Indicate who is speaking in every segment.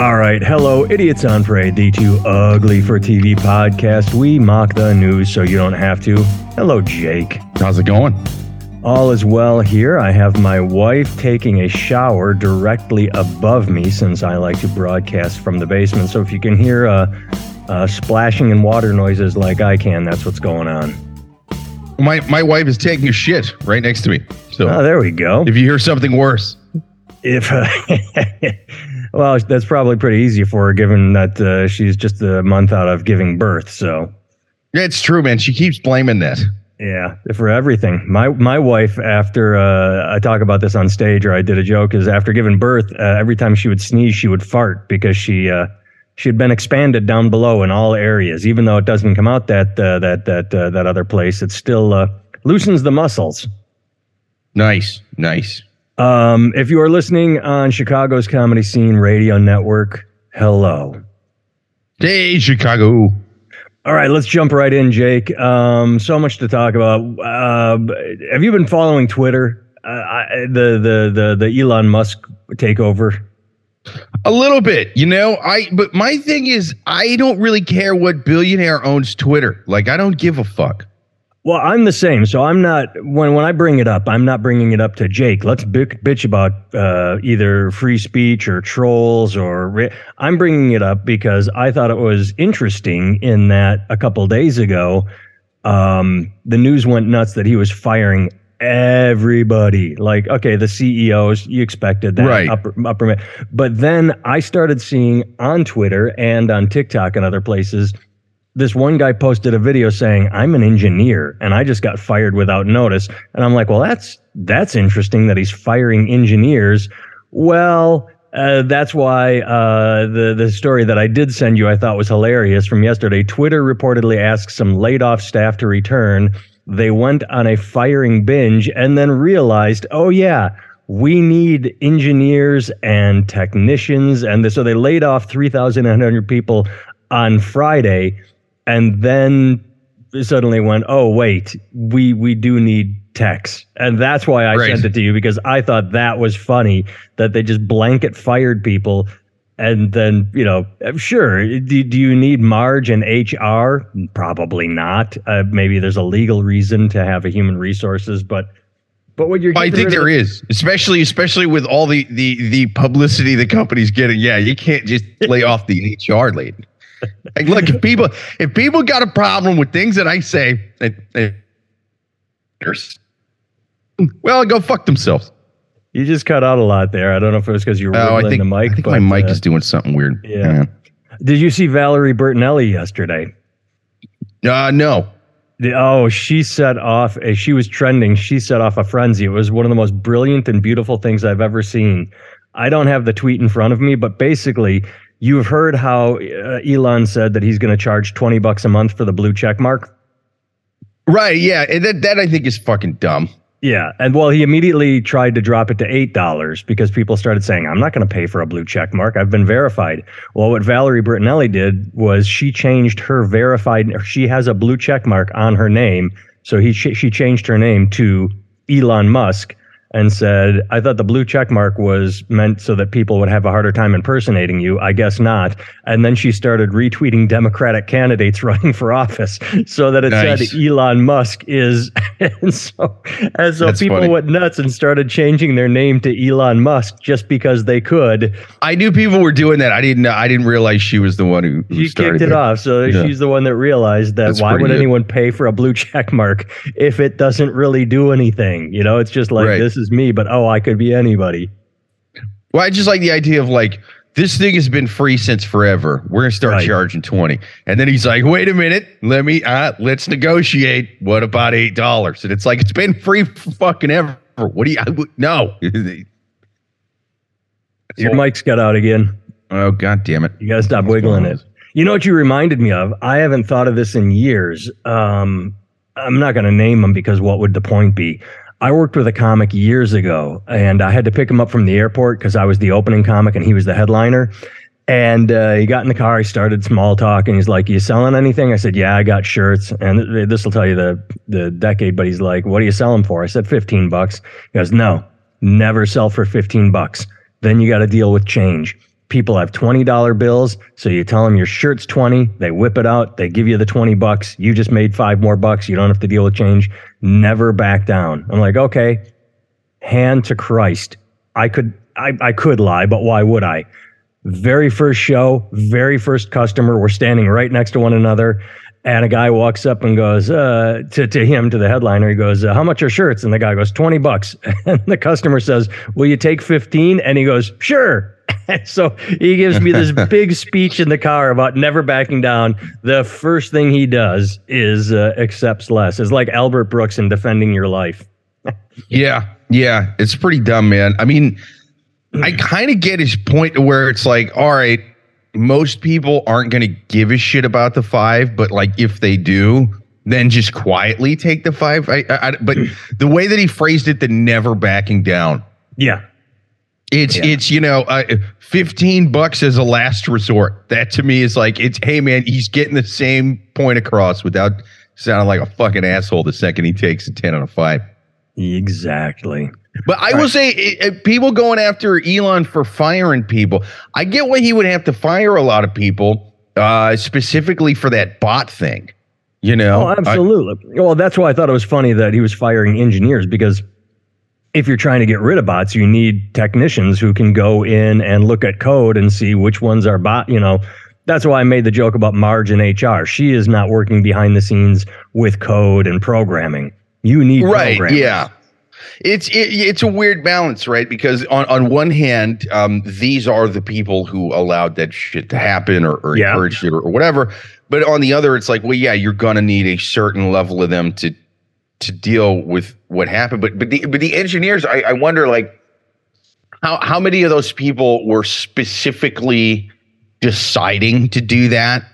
Speaker 1: All right. Hello, Idiots on Parade, the Too Ugly for TV podcast. We mock the news so you don't have to. Hello, Jake.
Speaker 2: How's it going?
Speaker 1: All is well here. I have my wife taking a shower directly above me since I like to broadcast from the basement. So if you can hear uh, uh, splashing and water noises like I can, that's what's going on.
Speaker 2: My my wife is taking a shit right next to me. So
Speaker 1: Oh, there we go.
Speaker 2: if you hear something worse,
Speaker 1: If uh, well, that's probably pretty easy for her, given that uh, she's just a month out of giving birth. So
Speaker 2: it's true, man. She keeps blaming that.
Speaker 1: yeah, for everything. My my wife, after uh, I talk about this on stage, or I did a joke, is after giving birth, uh, every time she would sneeze, she would fart because she uh, she had been expanded down below in all areas. Even though it doesn't come out that uh, that that uh, that other place, it still uh, loosens the muscles.
Speaker 2: Nice, nice.
Speaker 1: Um, if you are listening on Chicago's Comedy Scene Radio Network, hello.
Speaker 2: Hey, Chicago.
Speaker 1: All right, let's jump right in, Jake. Um, so much to talk about. Uh, have you been following Twitter? Uh, I, the the the the Elon Musk takeover.
Speaker 2: A little bit, you know. I but my thing is, I don't really care what billionaire owns Twitter. Like, I don't give a fuck.
Speaker 1: Well, I'm the same. So I'm not when when I bring it up, I'm not bringing it up to Jake. Let's bitch, bitch about uh, either free speech or trolls or I'm bringing it up because I thought it was interesting in that a couple days ago, um, the news went nuts that he was firing everybody. Like, okay, the CEOs, you expected that,
Speaker 2: Right.
Speaker 1: upper upper, but then I started seeing on Twitter and on TikTok and other places this one guy posted a video saying i'm an engineer and i just got fired without notice and i'm like well that's that's interesting that he's firing engineers well uh, that's why uh, the the story that I did send you I thought was hilarious from yesterday. Twitter reportedly asked some laid off staff to return. They went on a firing binge and then realized, oh yeah, we need engineers and technicians, and so they laid off three thousand nine hundred people on Friday and then suddenly went, "Oh wait, we we do need techs," and that's why I
Speaker 2: Right.
Speaker 1: sent it to you because I thought that was funny that they just blanket fired people, and then you know, sure, do, do you need Marge and HR? Probably not. Uh, maybe there's a legal reason to have a human resources, but but what you're
Speaker 2: I think there is, especially especially with all the the the publicity the company's getting. Yeah, you can't just lay off the HR lady. Like, look, if people if people got a problem with things that I say, they, they, well, go fuck themselves.
Speaker 1: you just cut out a lot there. I don't know if it was because you were
Speaker 2: Oh, I think
Speaker 1: the mic.
Speaker 2: I think
Speaker 1: but,
Speaker 2: my mic
Speaker 1: uh,
Speaker 2: is doing something weird.
Speaker 1: yeah. Did you see Valerie Bertinelli yesterday?
Speaker 2: Uh, no.
Speaker 1: The- Oh, she set off. She was trending, she set off a frenzy. It was one of the most brilliant and beautiful things I've ever seen. I don't have the tweet in front of me, but basically, you've heard how uh, Elon said that he's going to charge twenty bucks a month for the blue check mark.
Speaker 2: Right? Yeah. and That that I think is fucking dumb.
Speaker 1: Yeah, and well, he immediately tried to drop it to eight dollars because people started saying, "I'm not going to pay for a blue check mark. I've been verified." Well, what Valerie Bertinelli did was she changed her verified. She has a blue check mark on her name, so he she changed her name to Elon Musk and said, "I thought the blue check mark was meant so that people would have a harder time impersonating you. I guess not." And then she started retweeting Democratic candidates running for office so that it
Speaker 2: Nice.
Speaker 1: said Elon Musk is, and so and so
Speaker 2: That's
Speaker 1: people
Speaker 2: funny.
Speaker 1: went nuts and started changing their name to Elon Musk just because they could.
Speaker 2: I knew people were doing that. I didn't. know I didn't realize she was the one who, who
Speaker 1: She kicked it
Speaker 2: that.
Speaker 1: off, so
Speaker 2: Yeah.
Speaker 1: she's the one that realized that
Speaker 2: That's
Speaker 1: why would
Speaker 2: good.
Speaker 1: anyone pay for a blue check mark if it doesn't really do anything? You know, it's just like
Speaker 2: Right.
Speaker 1: this is me, but oh, I could be anybody.
Speaker 2: Well, I just like the idea of like this thing has been free since forever. We're gonna start
Speaker 1: Right.
Speaker 2: charging twenty, and then he's like, "Wait a minute, let me uh, let's negotiate. What about eight dollars?" And it's like it's been free for fucking ever. What do you? I, no.
Speaker 1: Your mic's got out again.
Speaker 2: oh god damn it!
Speaker 1: You gotta stop
Speaker 2: What's
Speaker 1: wiggling it. You know what you reminded me of? I haven't thought of this in years. Um, I'm not going to name them because what would the point be? I worked with a comic years ago, and I had to pick him up from the airport because I was the opening comic and he was the headliner. And uh, he got in the car. He started small talk, and he's like, "You selling anything?" I said, "Yeah, I got shirts." And this will tell you the the decade. But he's like, "What do you sell them for?" I said, 15 bucks." He goes, "No, never sell for 15 bucks. Then you got to deal with change." People have $20 bills. So you tell them your shirt's 20, they whip it out, they give you the 20 bucks. You just made five more bucks. You don't have to deal with change. Never back down. I'm like, okay, hand to Christ. I could I, I could lie, but why would I? Very first show, very first customer. We're standing right next to one another. And a guy walks up and goes uh, to, to him, to the headliner. He goes, uh, How much are shirts? And the guy goes, 20 bucks. And the customer says, Will you take 15? And he goes, Sure. so he gives me this big speech in the car about never backing down. The first thing he does is uh, accepts less. It's like Albert Brooks in defending your life.
Speaker 2: yeah, yeah, it's pretty dumb, man. I mean, I kind of get his point to where it's like, all right, most people aren't going to give a shit about the five, but like if they do, then just quietly take the five. I, I, but the way that he phrased it, the never backing down.
Speaker 1: Yeah,
Speaker 2: it's yeah. it's you know, uh, fifteen bucks as a last resort. That to me is like it's hey man, he's getting the same point across without sounding like a fucking asshole the second he takes a ten on a five.
Speaker 1: Exactly.
Speaker 2: But I will say, it, people going after Elon for firing people. I get why he would have to fire a lot of people, uh, specifically for that bot thing. You know,
Speaker 1: oh, absolutely. I, well, that's why I thought it was funny that he was firing engineers because if you're trying to get rid of bots, you need technicians who can go in and look at code and see which ones are bot. You know, that's why I made the joke about Marge in HR. She is not working behind the scenes with code and programming. You need
Speaker 2: right, yeah. It's it, it's a weird balance, right? Because on, on one hand, um, these are the people who allowed that shit to happen or, or yeah. encouraged it or, or whatever. But on the other, it's like, well, yeah, you're gonna need a certain level of them to to deal with what happened. But but the but the engineers, I, I wonder like how how many of those people were specifically deciding to do that?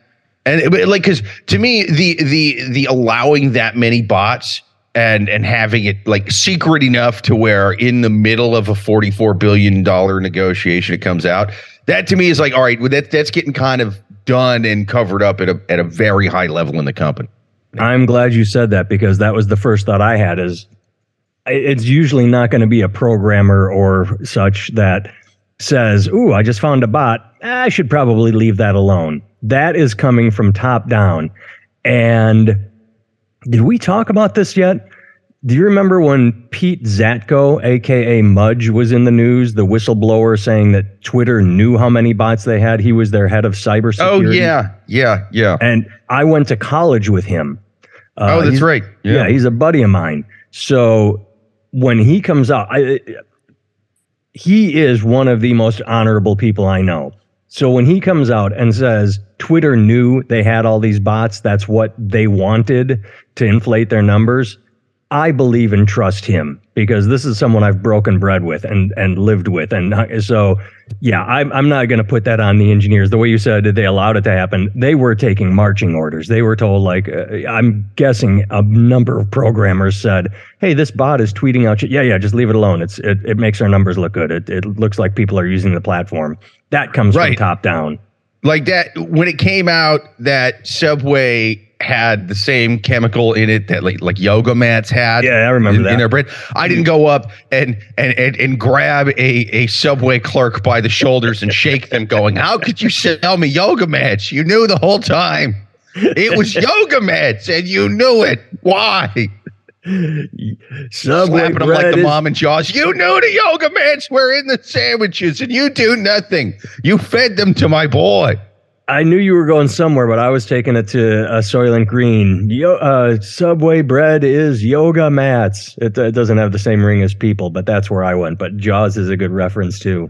Speaker 2: And like because to me, the the the allowing that many bots and and having it like secret enough to where in the middle of a 44 billion dollar negotiation it comes out that to me is like all right well, that that's getting kind of done and covered up at a at a very high level in the company
Speaker 1: i'm glad you said that because that was the first thought i had is it's usually not going to be a programmer or such that says ooh i just found a bot i should probably leave that alone that is coming from top down and did we talk about this yet? Do you remember when Pete Zatko, aka Mudge, was in the news? The whistleblower saying that Twitter knew how many bots they had. He was their head of cybersecurity. Oh
Speaker 2: yeah, yeah, yeah.
Speaker 1: And I went to college with him.
Speaker 2: Uh, oh, that's right.
Speaker 1: Yeah. yeah. he's a buddy of mine. So when he comes out, I, he is one of the most honorable people I know. So when he comes out and says Twitter knew they had all these bots, that's what they wanted to inflate their numbers. I believe and trust him because this is someone I've broken bread with and and lived with, and so yeah, I'm I'm not going to put that on the engineers. The way you said that they allowed it to happen, they were taking marching orders. They were told like uh, I'm guessing a number of programmers said, "Hey, this bot is tweeting out. Yeah, yeah, just leave it alone. It's it, it makes our numbers look good. It it looks like people are using the platform. That comes right. from top down."
Speaker 2: Like that when it came out that Subway had the same chemical in it that like like yoga mats had.
Speaker 1: Yeah, I remember
Speaker 2: in,
Speaker 1: that.
Speaker 2: In their brain. I didn't go up and and and, and grab a, a subway clerk by the shoulders and shake them, going, "How could you sell me yoga mats? You knew the whole time it was yoga mats, and you knew it. Why?" Subway Slapping them like the is- mom and Jaws. You knew the yoga mats were in the sandwiches, and you do nothing. You fed them to my boy.
Speaker 1: I knew you were going somewhere, but I was taking it to uh, Soylent Green. Yo, uh, Subway bread is yoga mats. It, it, doesn't have the same ring as people, but that's where I went. But Jaws is a good reference too.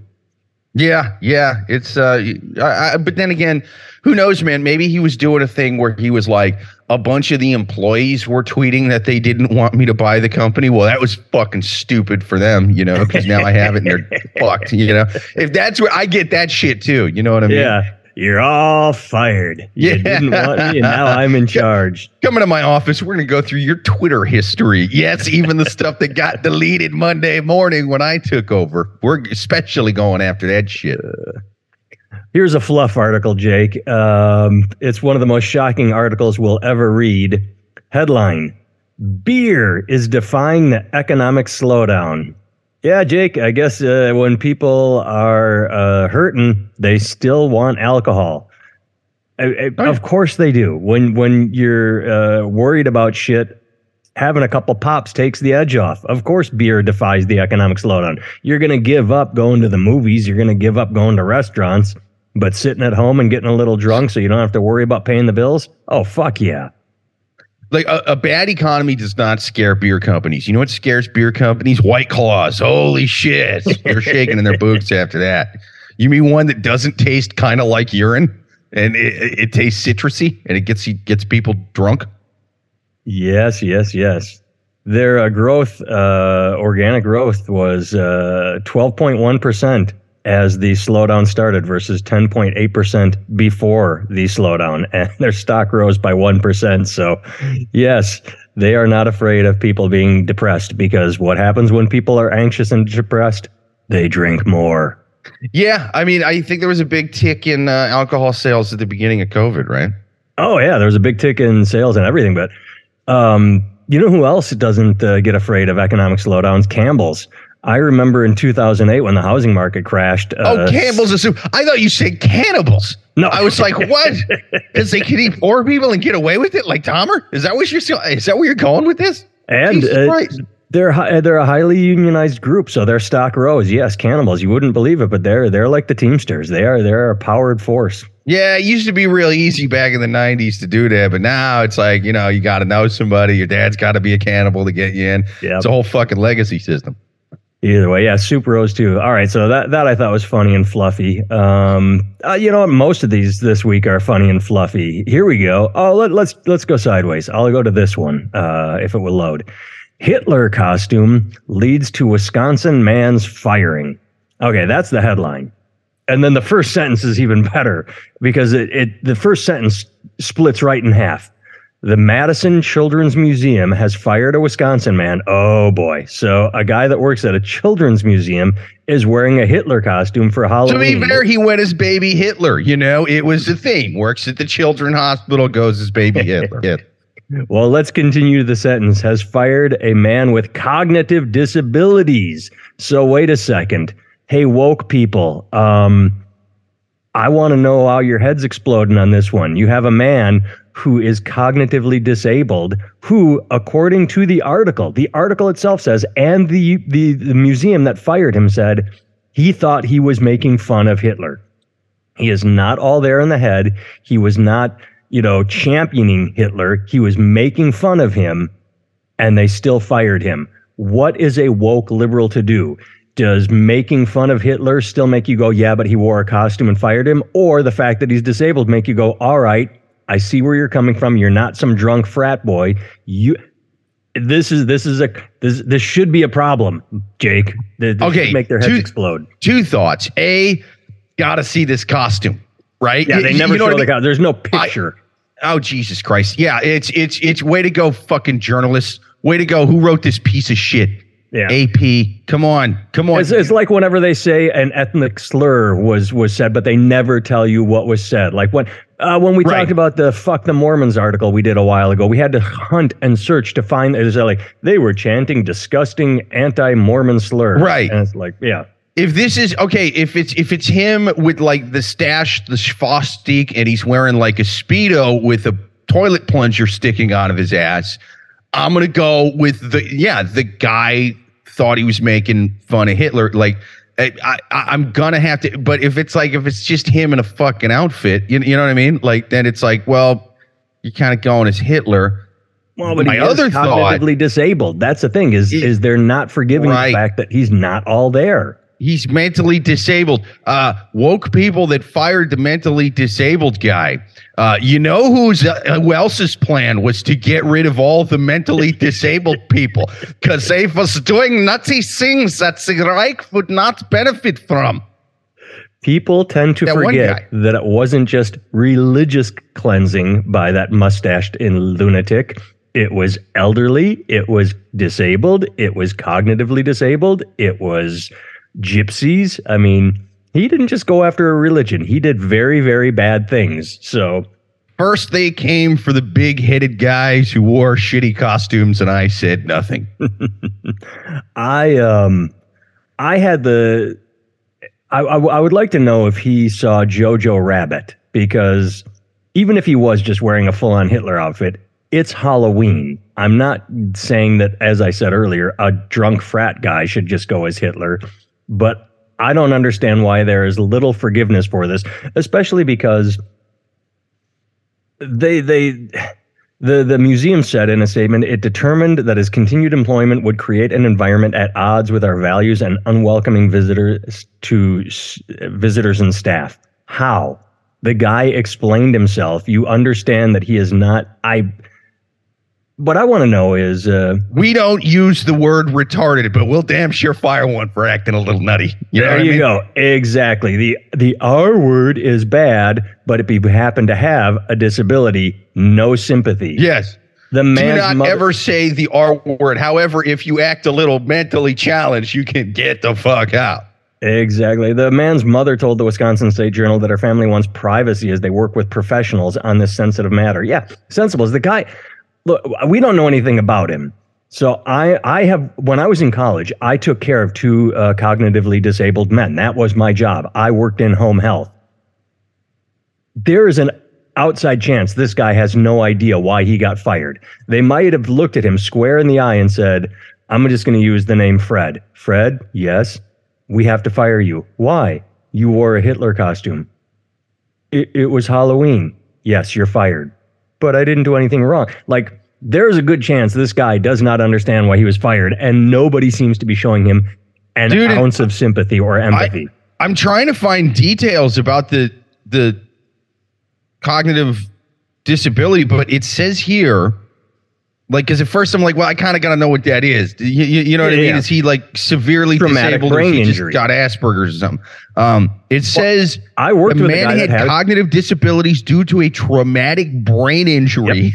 Speaker 2: Yeah, yeah. It's uh, I, I, but then again, who knows, man? Maybe he was doing a thing where he was like, a bunch of the employees were tweeting that they didn't want me to buy the company. Well, that was fucking stupid for them, you know, because now I have it and they're fucked, you know. If that's where I get that shit too, you know what I mean?
Speaker 1: Yeah you're all fired. You yeah. didn't want me, and now I'm in charge.
Speaker 2: Coming to my office, we're going to go through your Twitter history. Yes, even the stuff that got deleted Monday morning when I took over. We're especially going after that shit.
Speaker 1: Here's a fluff article, Jake. Um, it's one of the most shocking articles we'll ever read. Headline Beer is defying the economic slowdown. Yeah, Jake, I guess uh, when people are uh, hurting, they still want alcohol. I, I,
Speaker 2: Oh.
Speaker 1: Of course they do. When when you're uh, worried about shit, having a couple pops takes the edge off. Of course, beer defies the economic slowdown. You're going to give up going to the movies. You're going to give up going to restaurants, but sitting at home and getting a little drunk so you don't have to worry about paying the bills. Oh fuck yeah!
Speaker 2: Like a, a bad economy does not scare beer companies. You know what scares beer companies? White claws. Holy shit. They're shaking in their boots after that. You mean one that doesn't taste kind of like urine and it, it, tastes citrusy and it gets gets people drunk?
Speaker 1: Yes, yes, yes. Their uh, growth, uh, organic growth, was uh, twelve point one percent as the slowdown started versus ten point eight percent before the slowdown, and their stock rose by one percent. So, yes, they are not afraid of people being depressed because what happens when people are anxious and depressed? They drink more.
Speaker 2: Yeah, I mean, I think there was a big tick in uh, alcohol sales at the beginning of COVID, right?
Speaker 1: Oh yeah, there was a big tick in sales and everything, but um, you know who else doesn't uh, get afraid of economic slowdowns? Campbell's. I remember in 2008 when the housing market crashed. Uh,
Speaker 2: oh, Campbell's a soup. I thought you said cannibals.
Speaker 1: No,
Speaker 2: I was like, what? Because they can eat poor people and get away with it, like Dahmer? Is that what you're? Is that where you're going with this?
Speaker 1: and uh, they're they're a highly unionized group, so their stock rose. Yes, cannibals. You wouldn't believe it, but they're they're like the Teamsters. They are they're a powered force.
Speaker 2: Yeah, it used to be real easy back in the '90s to do that, but now it's like you know you got to know somebody. Your dad's got to be a cannibal to get you in.
Speaker 1: Yeah.
Speaker 2: It's a whole fucking legacy system.
Speaker 1: Either way, yeah, Soup Rose too. All right, so that that I thought was funny and fluffy. Um, uh, you know, most of these this week are funny and fluffy. Here we go. Oh, let, let's let's go sideways. I'll go to this one uh, if it will load. Hitler costume leads to Wisconsin man's firing. Okay, that's the headline. And then the first sentence is even better because it, it the first sentence splits right in half. The Madison Children's Museum has fired a Wisconsin man. Oh boy. So a guy that works at a children's museum is wearing a Hitler costume for Halloween.
Speaker 2: To be fair, he went as baby Hitler. You know, it was the theme. Works at the children's hospital, goes as baby Hitler. Yeah.
Speaker 1: Well, let's continue the sentence. Has fired a man with cognitive disabilities. So wait a second. Hey, woke people. Um, I want to know how your head's exploding on this one. You have a man who is cognitively disabled, who, according to the article, the article itself says, and the the, the museum that fired him said he thought he was making fun of Hitler. He is not all there in the head. He was not, you know, championing Hitler. He was making fun of him, and they still fired him. What is a woke liberal to do? Does making fun of Hitler still make you go, yeah, but he wore a costume and fired him? Or the fact that he's disabled make you go, all right, I see where you're coming from. You're not some drunk frat boy. You this is this is a this this should be a problem, Jake. This
Speaker 2: Okay,
Speaker 1: make their heads
Speaker 2: two-
Speaker 1: explode.
Speaker 2: Two thoughts. A, got to see this costume, right?
Speaker 1: Yeah, they
Speaker 2: you
Speaker 1: never
Speaker 2: know
Speaker 1: show
Speaker 2: I
Speaker 1: the
Speaker 2: mean?
Speaker 1: costume. There's no picture.
Speaker 2: Oh Jesus Christ! Yeah, it's it's it's way to go, fucking journalists. Way to go. Who wrote this piece of shit?
Speaker 1: yeah.
Speaker 2: AP. Come on, come on.
Speaker 1: It's, it's like whenever they say an ethnic slur was was said, but they never tell you what was said. Like when uh, when we
Speaker 2: Right.
Speaker 1: talked about the "fuck the Mormons" article we did a while ago, we had to hunt and search to find. It was like they were chanting disgusting anti-Mormon slurs.
Speaker 2: Right.
Speaker 1: and it's like, yeah,
Speaker 2: if this is okay, if it's if it's him with like the stash, the schvastik, and he's wearing like a speedo with a toilet plunger sticking out of his ass, I'm gonna go with the yeah. The guy thought he was making fun of Hitler. Like I, I I'm gonna have to. But if it's like if it's just him in a fucking outfit, you, you know what I mean? Like then it's like well, you're kind of going as Hitler.
Speaker 1: Well, but
Speaker 2: My
Speaker 1: he
Speaker 2: other
Speaker 1: is
Speaker 2: thought-
Speaker 1: cognitively disabled. That's the thing is
Speaker 2: He-
Speaker 1: is they're not forgiving
Speaker 2: Right.
Speaker 1: the fact that he's not all there.
Speaker 2: He's mentally disabled. Uh, woke people that fired the mentally disabled guy. Uh, you know who's uh, who else's plan was to get rid of all the mentally disabled people because they was doing Nazi things that the Reich would not benefit from.
Speaker 1: People tend to
Speaker 2: That
Speaker 1: forget that it wasn't just religious cleansing by that mustached in lunatic. It was elderly, it was disabled, it was cognitively disabled, it was gypsies. I mean, he didn't just go after a religion. He did very, very bad things. So,
Speaker 2: First, they came for the big headed guys who wore shitty costumes, and I said nothing.
Speaker 1: I um I had the. I, I, I would like to know if he saw Jojo Rabbit because even if he was just wearing a full on Hitler outfit, it's Halloween. I'm not saying that, as I said earlier, a drunk frat guy should just go as Hitler, but I don't understand why there is little forgiveness for this, especially because they they the the museum said in a statement it determined that his continued employment would create an environment at odds with our values and unwelcoming visitors to visitors and staff. How? The guy explained himself. You understand that he is not I what I want to know is uh,
Speaker 2: we don't use the word retarded, but we'll damn sure fire one for acting a little nutty.
Speaker 1: You there you I mean? go. Exactly. The the R word is bad, but if you happen to have a disability, no sympathy.
Speaker 2: Yes.
Speaker 1: The man Do
Speaker 2: not mother- ever say the R word. However, if you act a little mentally challenged, you can get the fuck out.
Speaker 1: Exactly. The man's mother told the Wisconsin State Journal that her family wants privacy as they work with professionals on this sensitive matter. Yeah, sensible. Is the guy look, we don't know anything about him. So I, I have when I was in college, I took care of two uh, cognitively disabled men. That was my job. I worked in home health. There is an outside chance this guy has no idea why he got fired. They might have looked at him square in the eye and said, "I'm just going to use the name Fred." Fred, yes, we have to fire you. Why? You wore a Hitler costume. It, it was Halloween. Yes, you're fired but I didn't do anything wrong. Like there's a good chance this guy does not understand why he was fired, and nobody seems to be showing him an Dude, ounce of sympathy or empathy.
Speaker 2: I, I'm trying to find details about the the cognitive disability, but it says here like, because at first I'm like, well, I kind of got to know what that is. You, you, you know what yeah, I mean? Yeah. Is he like severely Traumatic disabled brain or he injury. just got Asperger's or something? Um, it says
Speaker 1: well, I worked
Speaker 2: the man had, had cognitive disabilities due to a traumatic brain injury. Yep.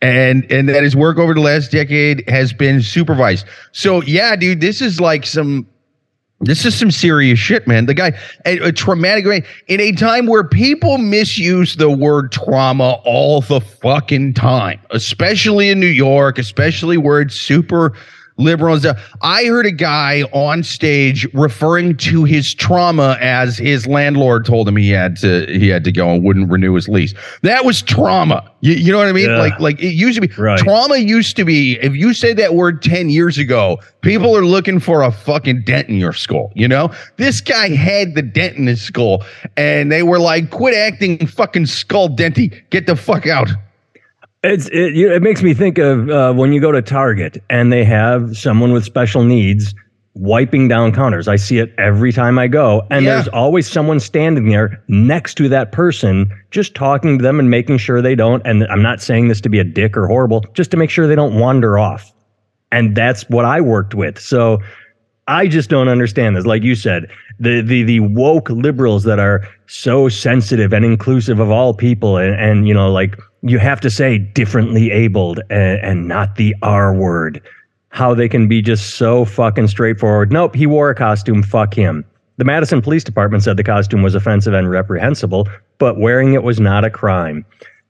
Speaker 2: And and that his work over the last decade has been supervised. So yeah, dude, this is like some this is some serious shit, man. The guy, a, a traumatic in a time where people misuse the word trauma all the fucking time, especially in New York, especially where it's super liberal and uh, stuff. I heard a guy on stage referring to his trauma as his landlord told him he had to he had to go and wouldn't renew his lease. That was trauma. You, you know what I mean? Yeah. Like like it used to be right. trauma used to be if you said that word 10 years ago, people are looking for a fucking dent in your skull, you know? This guy had the dent in his skull and they were like quit acting fucking skull denty. Get the fuck out.
Speaker 1: It's it, it makes me think of uh, when you go to Target and they have someone with special needs wiping down counters. I see it every time I go, and yeah. there's always someone standing there next to that person, just talking to them and making sure they don't. And I'm not saying this to be a dick or horrible, just to make sure they don't wander off. And that's what I worked with. So I just don't understand this. Like you said, the the the woke liberals that are so sensitive and inclusive of all people, and, and you know, like you have to say differently abled and, and not the R word. How they can be just so fucking straightforward. Nope, he wore a costume. Fuck him. The Madison Police Department said the costume was offensive and reprehensible, but wearing it was not a crime.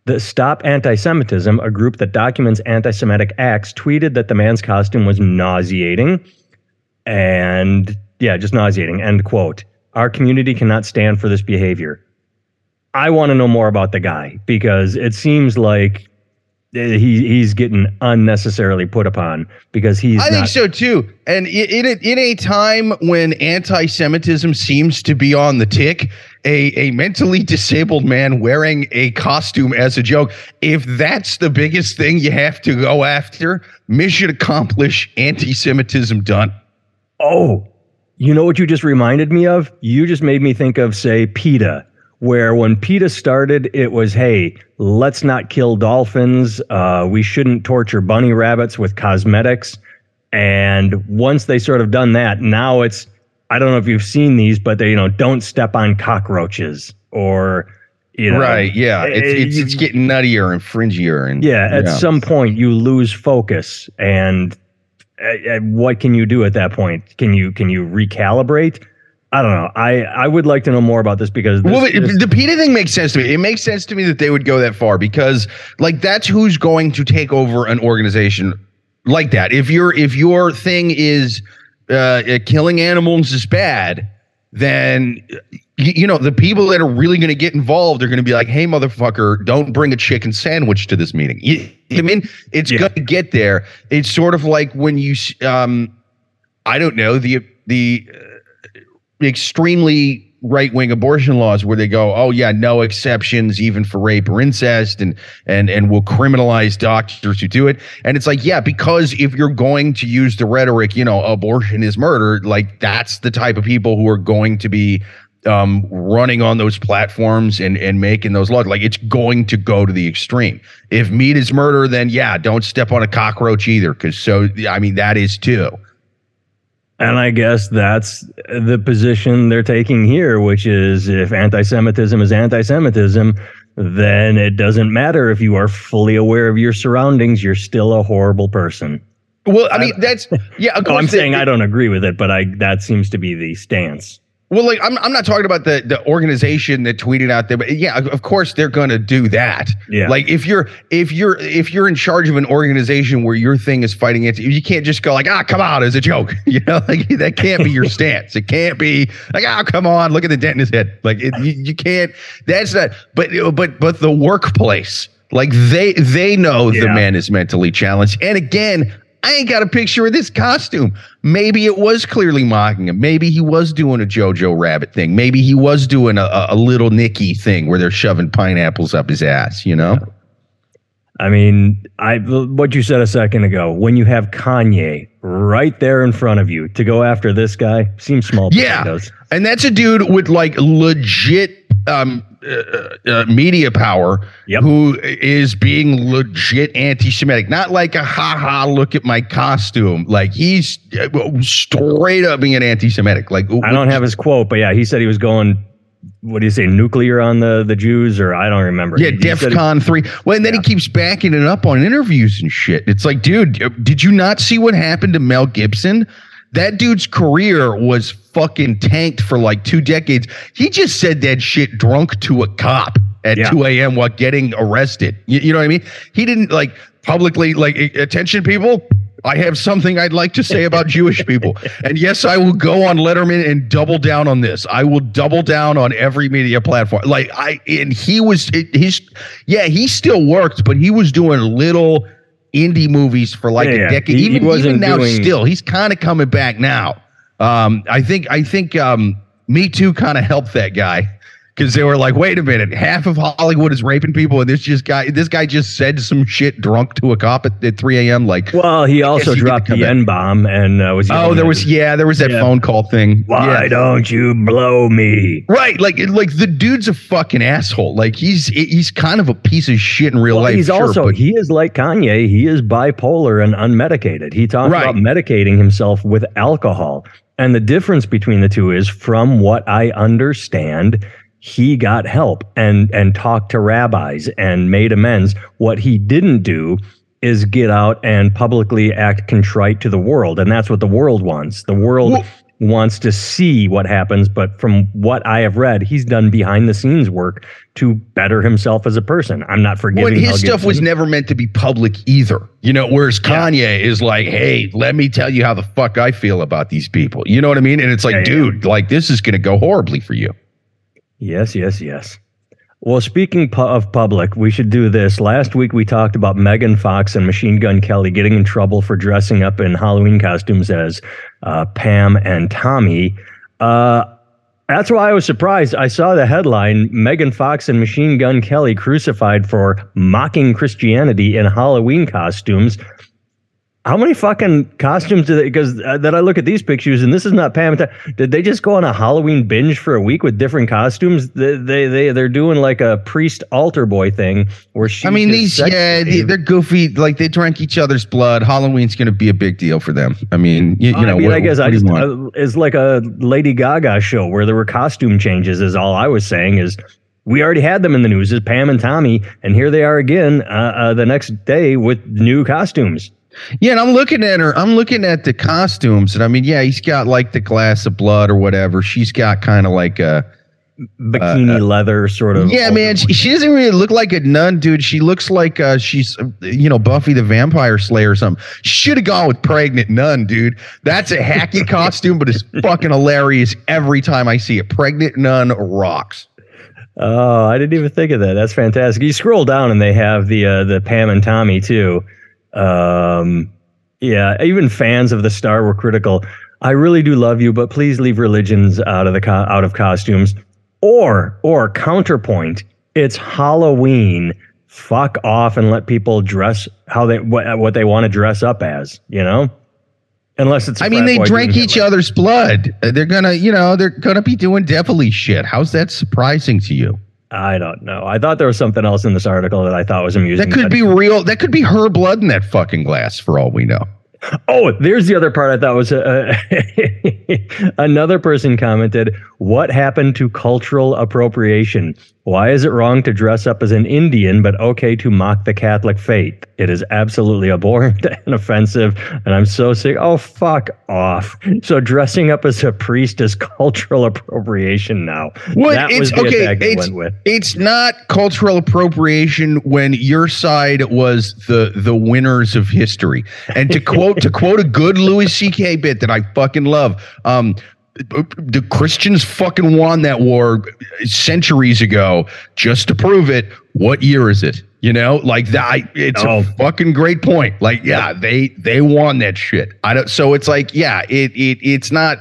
Speaker 1: The Stop Anti Semitism, a group that documents anti Semitic acts, tweeted that the man's costume was nauseating and, yeah, just nauseating. End quote. Our community cannot stand for this behavior. I want to know more about the guy because it seems like eh, he he's getting unnecessarily put upon because he's.
Speaker 2: I not- think so too. And in a, in a time when anti-Semitism seems to be on the tick, a a mentally disabled man wearing a costume as a joke, if that's the biggest thing you have to go after, mission accomplished. Anti-Semitism done.
Speaker 1: Oh, you know what you just reminded me of? You just made me think of say PETA where when PETA started, it was, hey, let's not kill dolphins. Uh, we shouldn't torture bunny rabbits with cosmetics. And once they sort of done that, now it's, I don't know if you've seen these, but they, you know, don't step on cockroaches or, you know,
Speaker 2: right. Yeah. It's, eh, it's, it's getting nuttier and fringier. And
Speaker 1: yeah, at yeah. some point you lose focus and uh, what can you do at that point? Can you, can you recalibrate? I don't know. I, I would like to know more about this because this,
Speaker 2: well,
Speaker 1: this,
Speaker 2: the PETA thing makes sense to me. It makes sense to me that they would go that far because like that's who's going to take over an organization like that. If your if your thing is uh, uh, killing animals is bad, then you, you know the people that are really going to get involved are going to be like, "Hey, motherfucker, don't bring a chicken sandwich to this meeting." You, I mean, it's
Speaker 1: Yeah.
Speaker 2: going to get there. It's sort of like when you, um, I don't know, the the uh, extremely right wing abortion laws where they go, oh yeah, no exceptions even for rape or incest, and and and will criminalize doctors who do it. And it's like, yeah, because if you're going to use the rhetoric, you know, abortion is murder, like that's the type of people who are going to be um running on those platforms and and making those laws. Like it's going to go to the extreme. If meat is murder then yeah don't step on a cockroach either because so i mean that is too
Speaker 1: And I guess that's the position they're taking here, which is if anti Semitism is anti Semitism, then it doesn't matter if you are fully aware of your surroundings, you're still a horrible person.
Speaker 2: well i mean that's yeah of
Speaker 1: Oh, I'm
Speaker 2: course they-
Speaker 1: saying I don't agree with it, but I that seems to be the stance.
Speaker 2: Well, like I'm, I'm not talking about the the organization that tweeted out there, but yeah, of- course they're going to do that.
Speaker 1: Yeah.
Speaker 2: Like if you're if you're if you're in charge of an organization where your thing is fighting it, you can't just go like, ah, come on, as a joke. You know, like that can't be your stance. It can't be like, ah, come on, look at the dent in his head. Like it, you, you can't. That's not. But but but the workplace. Like they they know the man is mentally challenged. And again, I ain't got a picture of this costume. Maybe it was clearly mocking him. Maybe he was doing a Jojo Rabbit thing. Maybe he was doing a, a, little Nicky thing where they're shoving pineapples up his ass. You know?
Speaker 1: I mean, I what you said a second ago, when you have Kanye right there in front of you to go after this guy, seems small
Speaker 2: Yeah.
Speaker 1: potatoes.
Speaker 2: And that's a dude with like legit um, uh, uh, media power
Speaker 1: Yep.
Speaker 2: who is being legit anti-Semitic. Not like a ha ha look at my costume. Like he's uh, straight up being anti-Semitic. Like
Speaker 1: I don't have his quote, but yeah, he said he was going. What do you say, nuclear on the the Jews, or I don't remember.
Speaker 2: Yeah, DEFCON three. Well, and then he keeps backing it up on interviews and shit. It's like, dude, did you not see what happened to Mel Gibson? That dude's career was fucking tanked for like two decades. He just said that shit drunk to a cop at
Speaker 1: Yeah.
Speaker 2: 2 a.m. while getting arrested. You, you know what I mean? He didn't like publicly like attention people. I have something I'd like to say about Jewish people. And yes, I will go on Letterman and double down on this. I will double down on every media platform. Like I and he was it, he's yeah, he still worked, but he was doing little indie movies for like
Speaker 1: Yeah,
Speaker 2: a decade.
Speaker 1: He- he
Speaker 2: even,
Speaker 1: wasn't
Speaker 2: even now
Speaker 1: doing-
Speaker 2: still, he's kind of coming back now. Um, I think I think um Me Too kind of helped that guy because they were like, wait a minute, half of Hollywood is raping people, and this just guy, this guy just said some shit drunk to a cop at, at 3 a.m. Like,
Speaker 1: Well, he also dropped the. N bomb and uh, was.
Speaker 2: oh, there was yeah, there was that
Speaker 1: Yeah.
Speaker 2: phone call thing.
Speaker 1: Why
Speaker 2: Yeah.
Speaker 1: don't you blow me?
Speaker 2: Right, like like the dude's a fucking asshole. Like he's he's kind of a piece of shit in real
Speaker 1: Well,
Speaker 2: life.
Speaker 1: he's
Speaker 2: sure,
Speaker 1: also
Speaker 2: but-
Speaker 1: he is like Kanye. He is bipolar and unmedicated. He talks
Speaker 2: Right.
Speaker 1: about medicating himself with alcohol, and the difference between the two is, from what I understand, he got help and and talked to rabbis and made amends. What he didn't do is get out and publicly act contrite to the world, and that's what the world wants. The world.
Speaker 2: Well-
Speaker 1: wants to see what happens, but from what I have read, he's done behind the scenes work to better himself as a person. I'm not forgiving
Speaker 2: When his stuff was never meant to be public either, you know. Whereas Kanye is like, "Hey, let me tell you how the fuck I feel about these people." You know what I mean? And it's like,
Speaker 1: Yeah, yeah.
Speaker 2: dude, like this is going to go horribly for you.
Speaker 1: Yes, yes, yes. Well, speaking pu- of public, we should do this. Last week we talked about Megan Fox and Machine Gun Kelly getting in trouble for dressing up in Halloween costumes as uh, Pam and Tommy. Uh, that's why I was surprised. I saw the headline Megan Fox and Machine Gun Kelly crucified for mocking Christianity in Halloween costumes. How many fucking costumes did they? Because uh, that I look at these pictures and this is not Pam. Did they just go on a Halloween binge for a week with different costumes? They they, they they're doing like a priest altar boy thing where she.
Speaker 2: I mean, these yeah, they, they're goofy. Like they drank each other's blood. Halloween's going to be a big deal for them. I mean, you, you know,
Speaker 1: I mean,
Speaker 2: what,
Speaker 1: I guess I just uh, it's like a Lady Gaga show where there were costume changes. Is all I was saying is we already had them in the news as Pam and Tommy, and here they are again uh, uh, the next day with new costumes.
Speaker 2: Yeah, and I'm looking at her. I'm looking at the costumes, and I mean, yeah, he's got like the glass of blood or whatever. She's got kind of like a
Speaker 1: bikini uh, leather sort of.
Speaker 2: Yeah, man. She, she, doesn't really look like a nun, dude. She looks like uh, she's, you know, Buffy the Vampire Slayer or something. Should have gone with pregnant nun, dude. That's a hacky costume, but it's fucking hilarious every time I see it. Pregnant nun rocks.
Speaker 1: Oh, I didn't even think of that. That's fantastic. You scroll down and they have the uh, the Pam and Tommy too. Um, yeah, even fans of the star were critical. I really do love you, but please leave religions out of the co- out of costumes. Or or counterpoint, it's Halloween. Fuck off and let people dress how they what, what they want to dress up as. You know. Unless it's.
Speaker 2: I mean, they drank each other's blood. They're gonna, you know, they're gonna be doing devilly shit. How's that surprising to you?
Speaker 1: I don't know. I thought there was something else in this article that I thought was amusing.
Speaker 2: That could be real. That could be her blood in that fucking glass, for all we know.
Speaker 1: Oh, there's the other part I thought was uh, another person commented, What happened to cultural appropriation? Why is it wrong to dress up as an Indian, but okay to mock the Catholic faith? It is absolutely abhorrent and offensive, and I'm so sick. Oh, fuck off. So dressing up as a priest is cultural appropriation now.
Speaker 2: Well, that it's okay. It's, it's not cultural appropriation when your side was the the winners of history. And to quote to quote a good Louis C.K. bit that I fucking love, um, the Christians fucking won that war centuries ago just to prove it. What year is it? You know, like that. It's oh. a fucking great point. Like, yeah, they they won that shit. I don't. So it's like, yeah, it it it's not.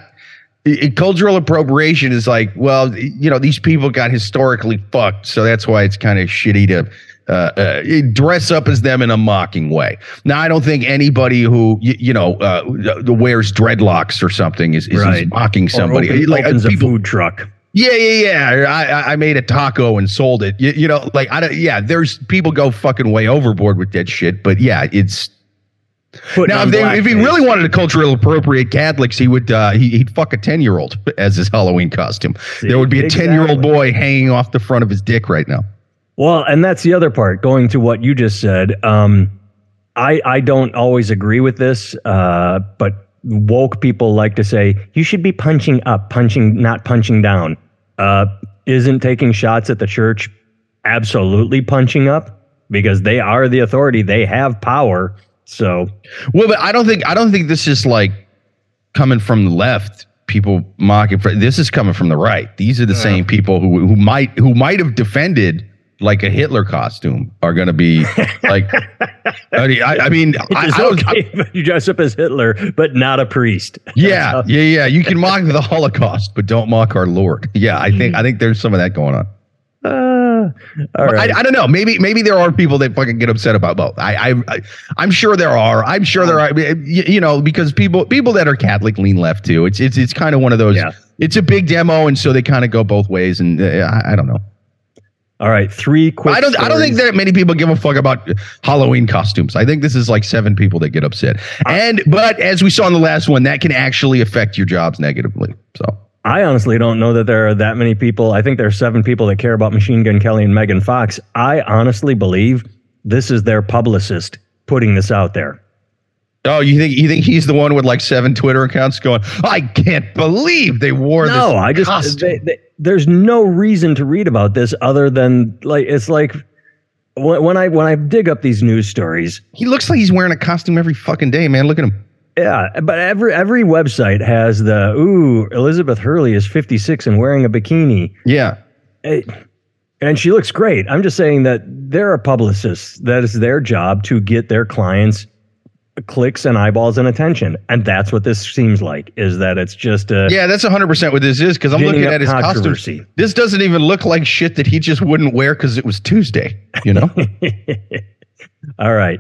Speaker 2: It, cultural appropriation is like, well, you know, these people got historically fucked, so that's why it's kind of shitty to uh, uh, dress up as them in a mocking way. Now, I don't think anybody who you, you know uh, wears dreadlocks or something is, is, right. is mocking somebody.
Speaker 1: Open, like opens people, a food truck.
Speaker 2: Yeah, yeah, yeah. I I made a taco and sold it. You, you know, like I don't. Yeah, there's people go fucking way overboard with that shit. But yeah, it's now, if, they, if, he really wanted to culturally appropriate Catholics, he would uh, he, would fuck a ten year old as his Halloween costume. See, there would be a ten year old boy hanging off the front of his dick right now.
Speaker 1: Well, and that's the other part. Going to what you just said, um, I I don't always agree with this, uh, but woke people like to say you should be punching up, punching not punching down. Uh, isn't taking shots at the church absolutely punching up because they are the authority, they have power. So,
Speaker 2: well, but I don't think I don't think this is like coming from the left people mocking for this is coming from the right. These are the yeah. same people who who might who might have defended like a Hitler costume are going to be like. I mean, I, I mean, I, I
Speaker 1: okay I, you dress up as Hitler, but not a priest.
Speaker 2: Yeah, yeah, yeah. You can mock the Holocaust, but don't mock our Lord. Yeah, I think I think there's some of that going on. Uh, all right. I, I, don't know. Maybe maybe there are people that fucking get upset about both. I, I, I am sure there are. I'm sure there are. You, you, know, because people people that are Catholic lean left too. It's it's it's kind of one of those. Yeah. It's a big demo, and so they kind of go both ways. And uh, I, I don't know.
Speaker 1: All right, three quick.
Speaker 2: I don't. Stories. I don't think that many people give a fuck about Halloween costumes. I think this is like seven people that get upset. And but as we saw in the last one, that can actually affect your jobs negatively. So
Speaker 1: I honestly don't know that there are that many people. I think there are seven people that care about Machine Gun Kelly and Megan Fox. I honestly believe this is their publicist putting this out there.
Speaker 2: Oh, you think you think he's the one with like seven Twitter accounts going? I can't believe they wore no, this. No, I just they, they,
Speaker 1: there's no reason to read about this other than like it's like when, when I when I dig up these news stories,
Speaker 2: he looks like he's wearing a costume every fucking day, man. Look at him.
Speaker 1: Yeah, but every every website has the ooh Elizabeth Hurley is 56 and wearing a bikini.
Speaker 2: Yeah.
Speaker 1: It, and she looks great. I'm just saying that there are publicists that is their job to get their clients clicks and eyeballs and attention and that's what this seems like is that it's just a
Speaker 2: yeah that's 100% what this is because i'm looking at his costume this doesn't even look like shit that he just wouldn't wear because it was tuesday you know
Speaker 1: all right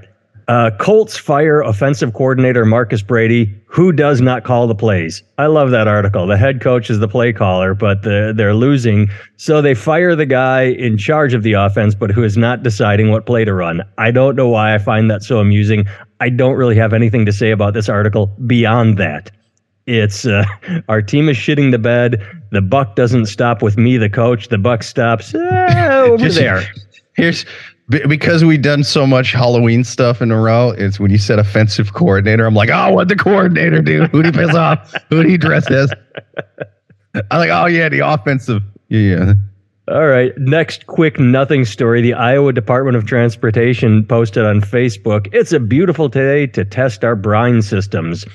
Speaker 1: uh, Colts fire offensive coordinator Marcus Brady, who does not call the plays. I love that article. The head coach is the play caller, but the, they're losing. So they fire the guy in charge of the offense, but who is not deciding what play to run. I don't know why I find that so amusing. I don't really have anything to say about this article beyond that. It's uh, our team is shitting the bed. The buck doesn't stop with me, the coach. The buck stops uh, over Just, there.
Speaker 2: Here's because we've done so much Halloween stuff in a row, it's when you said offensive coordinator, I'm like, oh, what the coordinator do? Who do he piss off? Who do he dress as? I'm like, oh yeah, the offensive Yeah, Yeah.
Speaker 1: All right. Next quick nothing story. The Iowa Department of Transportation posted on Facebook It's a beautiful day to test our brine systems.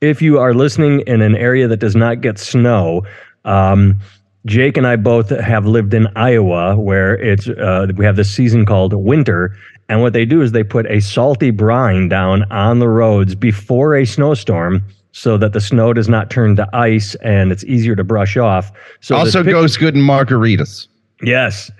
Speaker 1: If you are listening in an area that does not get snow, um, Jake and I both have lived in Iowa where it's uh, we have this season called winter. And what they do is they put a salty brine down on the roads before a snowstorm so that the snow does not turn to ice and it's easier to brush off. So
Speaker 2: also goes good in margaritas.
Speaker 1: Yes.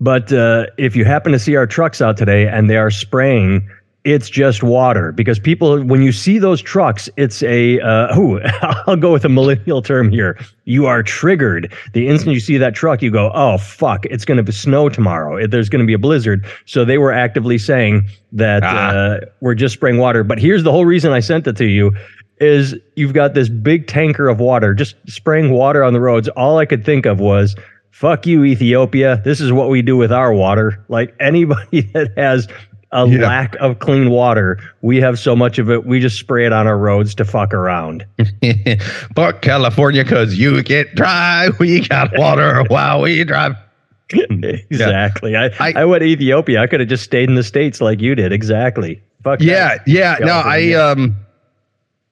Speaker 1: But uh, if you happen to see our trucks out today and they are spraying, it's just water because people, when you see those trucks, it's a, uh, ooh, I'll go with a millennial term here. You are triggered. The instant you see that truck, you go, oh, fuck, it's going to snow tomorrow. There's going to be a blizzard. So they were actively saying that
Speaker 2: Ah.
Speaker 1: uh, we're just spraying water. But here's the whole reason I sent it to you is you've got this big tanker of water just spraying water on the roads. All I could think of was, fuck you, Ethiopia. This is what we do with our water. Like anybody that has a
Speaker 2: Yeah.
Speaker 1: lack of clean water, we have so much of it, we just spray it on our roads to fuck around.
Speaker 2: Fuck California, cause you get dry. We got water while we drive.
Speaker 1: exactly. I,
Speaker 2: I-
Speaker 1: I, went to Ethiopia. I could have just stayed in the States like you did. Exactly. Fuck
Speaker 2: Yeah, yeah. No, I um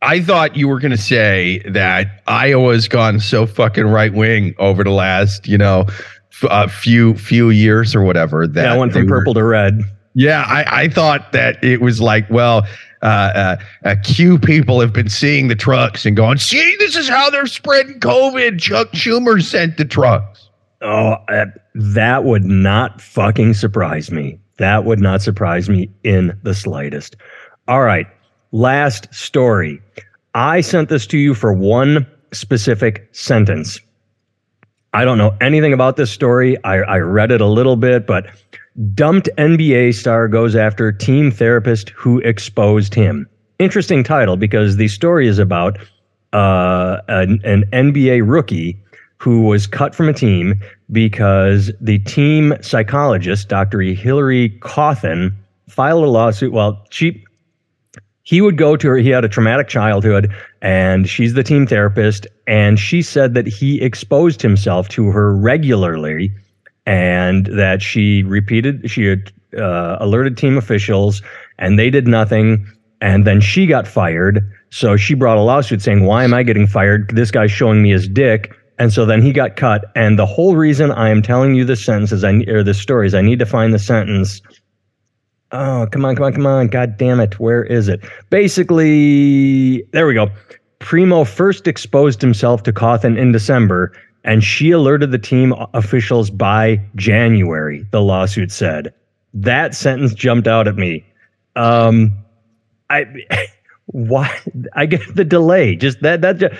Speaker 2: I thought you were gonna say that Iowa's gone so fucking right wing over the last, you know, f- uh, few few years or whatever. That
Speaker 1: Yeah, went from
Speaker 2: they were-
Speaker 1: purple to red.
Speaker 2: Yeah, I, I thought that it was like, well, uh, uh, uh, Q people have been seeing the trucks and going, see, this is how they're spreading COVID. Chuck Schumer sent the trucks.
Speaker 1: Oh, uh, that would not fucking surprise me. That would not surprise me in the slightest. All right. Last story. I sent this to you for one specific sentence. I don't know anything about this story. I, I read it a little bit, but dumped NBA star goes after team therapist who exposed him. Interesting title because the story is about uh, an, an NBA rookie who was cut from a team because the team psychologist, Dr. Hillary Cauthen, filed a lawsuit. Well, she he would go to her. He had a traumatic childhood, and she's the team therapist. And she said that he exposed himself to her regularly, and that she repeated, she had uh, alerted team officials, and they did nothing. And then she got fired. So she brought a lawsuit saying, "Why am I getting fired? This guy's showing me his dick." And so then he got cut. And the whole reason I am telling you this sentence is I or this story is I need to find the sentence. Oh, come on, come on, come on. God damn it. Where is it? Basically, there we go. Primo first exposed himself to Cauthen in December, and she alerted the team officials by January, the lawsuit said. That sentence jumped out at me. Um, I why I get the delay. Just that that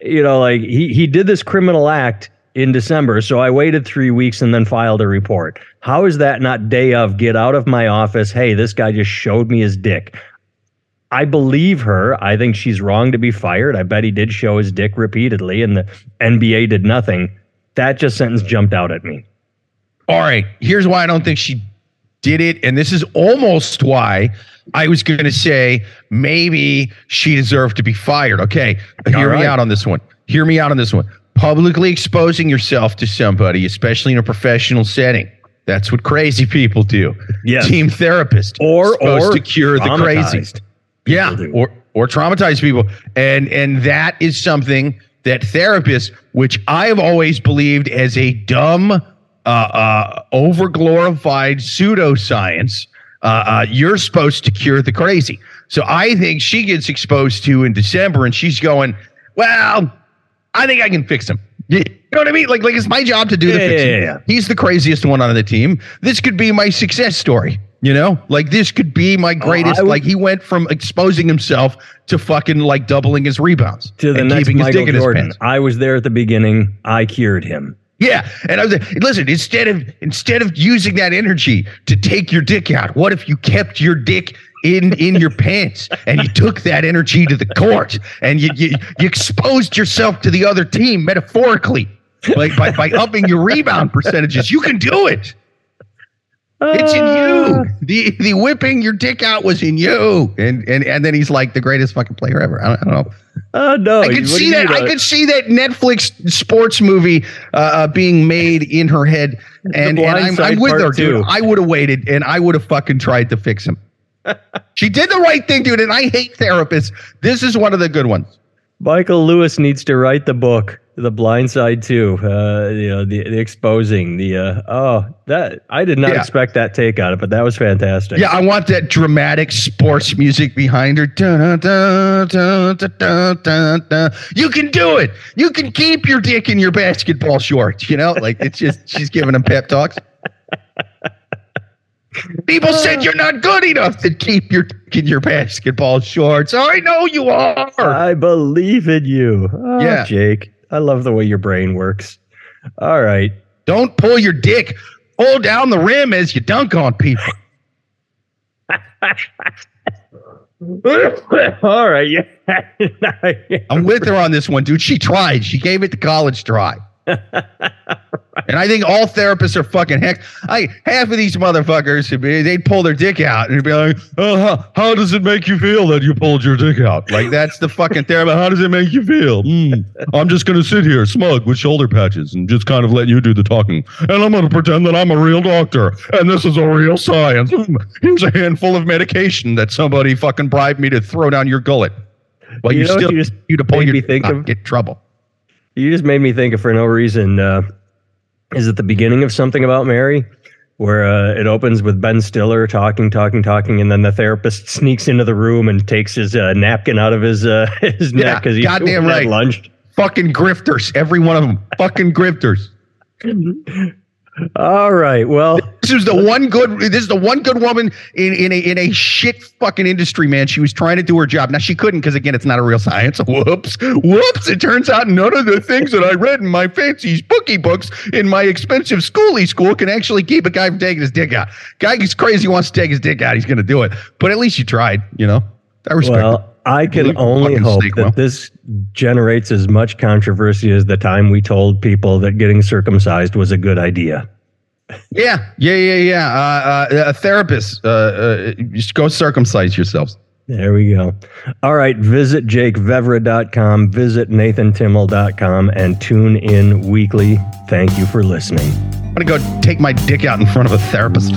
Speaker 1: you know, like he he did this criminal act in December, so I waited three weeks and then filed a report. How is that not day of? Get out of my office! Hey, this guy just showed me his dick. I believe her. I think she's wrong to be fired. I bet he did show his dick repeatedly, and the NBA did nothing. That just sentence jumped out at me.
Speaker 2: All right, here's why I don't think she did it, and this is almost why I was going to say maybe she deserved to be fired. Okay, hear
Speaker 1: right.
Speaker 2: me out on this one. Hear me out on this one. Publicly exposing yourself to somebody, especially in a professional setting. That's what crazy people do.
Speaker 1: Yeah,
Speaker 2: Team therapist
Speaker 1: Or-
Speaker 2: supposed
Speaker 1: or
Speaker 2: to cure the crazy. yeah,
Speaker 1: do.
Speaker 2: or or traumatize people, and and that is something that therapists, which I have always believed as a dumb, uh, uh, overglorified pseudoscience, uh, uh, you're supposed to cure the crazy. So I think she gets exposed to in December, and she's going, well, I think I can fix him. You know what I mean? Like, like it's my job to do the
Speaker 1: Yeah,
Speaker 2: fixing.
Speaker 1: yeah, yeah.
Speaker 2: He's the craziest one on the team. This could be my success story. You know, like this could be my oh, greatest.
Speaker 1: Oh, would-
Speaker 2: like he went from exposing himself to fucking like doubling his rebounds
Speaker 1: To the next
Speaker 2: keeping his
Speaker 1: Michael
Speaker 2: dick in his
Speaker 1: Jordan.
Speaker 2: pants.
Speaker 1: I was there at the beginning. I cured him.
Speaker 2: Yeah, and I was like, listen. Instead of instead of using that energy to take your dick out, what if you kept your dick in in your pants and you took that energy to the court and you you, you exposed yourself to the other team metaphorically, like by by upping your rebound percentages? You can do it. It's in
Speaker 1: Uh,
Speaker 2: you. The the whipping your dick out was in you. And and and then he's like the greatest fucking player ever. I don't, I don't know.
Speaker 1: Oh no!
Speaker 2: I could see that. I could see that Netflix sports movie uh, uh, being made in her head, and, and I'm, I'm, with her, dude. I would have waited, and I would have fucking tried to fix him. She did the right thing, dude. And I hate therapists. This is one of the good ones.
Speaker 1: Michael Lewis needs to write the book, The Blind Side too. Uh, you know, the, the exposing the uh, oh that I did not yeah. expect that take on it, but that was fantastic.
Speaker 2: Yeah, I want that dramatic sports music behind her. Dun, dun, dun, you can do it. You can keep your dick in your basketball shorts. You know, like it's just she's giving him pep talks. People said uh. you're not good enough to keep your in your basketball shorts. I know you are.
Speaker 1: I believe in you. Oh, yeah, Jake. I love the way your brain works. All right.
Speaker 2: Don't pull your dick. Pull down the rim as you dunk on people.
Speaker 1: All right. Yeah.
Speaker 2: I'm with her on this one, dude. She tried. She gave it the college try. And I think all therapists are fucking heck. I half of these motherfuckers they'd pull their dick out and be like, "Oh, how, how, does it make you feel that you pulled your dick out?" Like that's the fucking therapist. How does it make you feel? Mm, I'm just gonna sit here smug with shoulder patches and just kind of let you do the talking, and I'm gonna pretend that I'm a real doctor and this is a real science. Hmm, here's a handful of medication that somebody fucking bribed me to throw down your gullet. Well, you, you know, still you just you to pull your think of, get trouble.
Speaker 1: You just made me think of for no reason. Uh, is at the beginning of something about Mary, where uh, it opens with Ben Stiller talking, talking, talking, and then the therapist sneaks into the room and takes his uh, napkin out of his uh, his yeah, neck because he's
Speaker 2: goddamn right.
Speaker 1: Lunged.
Speaker 2: Fucking grifters, every one of them. Fucking grifters.
Speaker 1: All right. Well,
Speaker 2: this is the one good. This is the one good woman in in a in a shit fucking industry, man. She was trying to do her job. Now she couldn't because again, it's not a real science. Whoops, whoops. It turns out none of the things that I read in my fancy bookie books in my expensive schooly school can actually keep a guy from taking his dick out. Guy is crazy wants to take his dick out. He's going to do it. But at least you tried. You know. I respect.
Speaker 1: Well, it. I can only hope that well. this generates as much controversy as the time we told people that getting circumcised was a good idea.
Speaker 2: Yeah, yeah, yeah, yeah. Uh, uh, a therapist, uh, uh, go circumcise yourselves.
Speaker 1: There we go. All right. Visit jakevevra.com, visit nathantimmel.com, and tune in weekly. Thank you for listening.
Speaker 2: I'm going to go take my dick out in front of a therapist.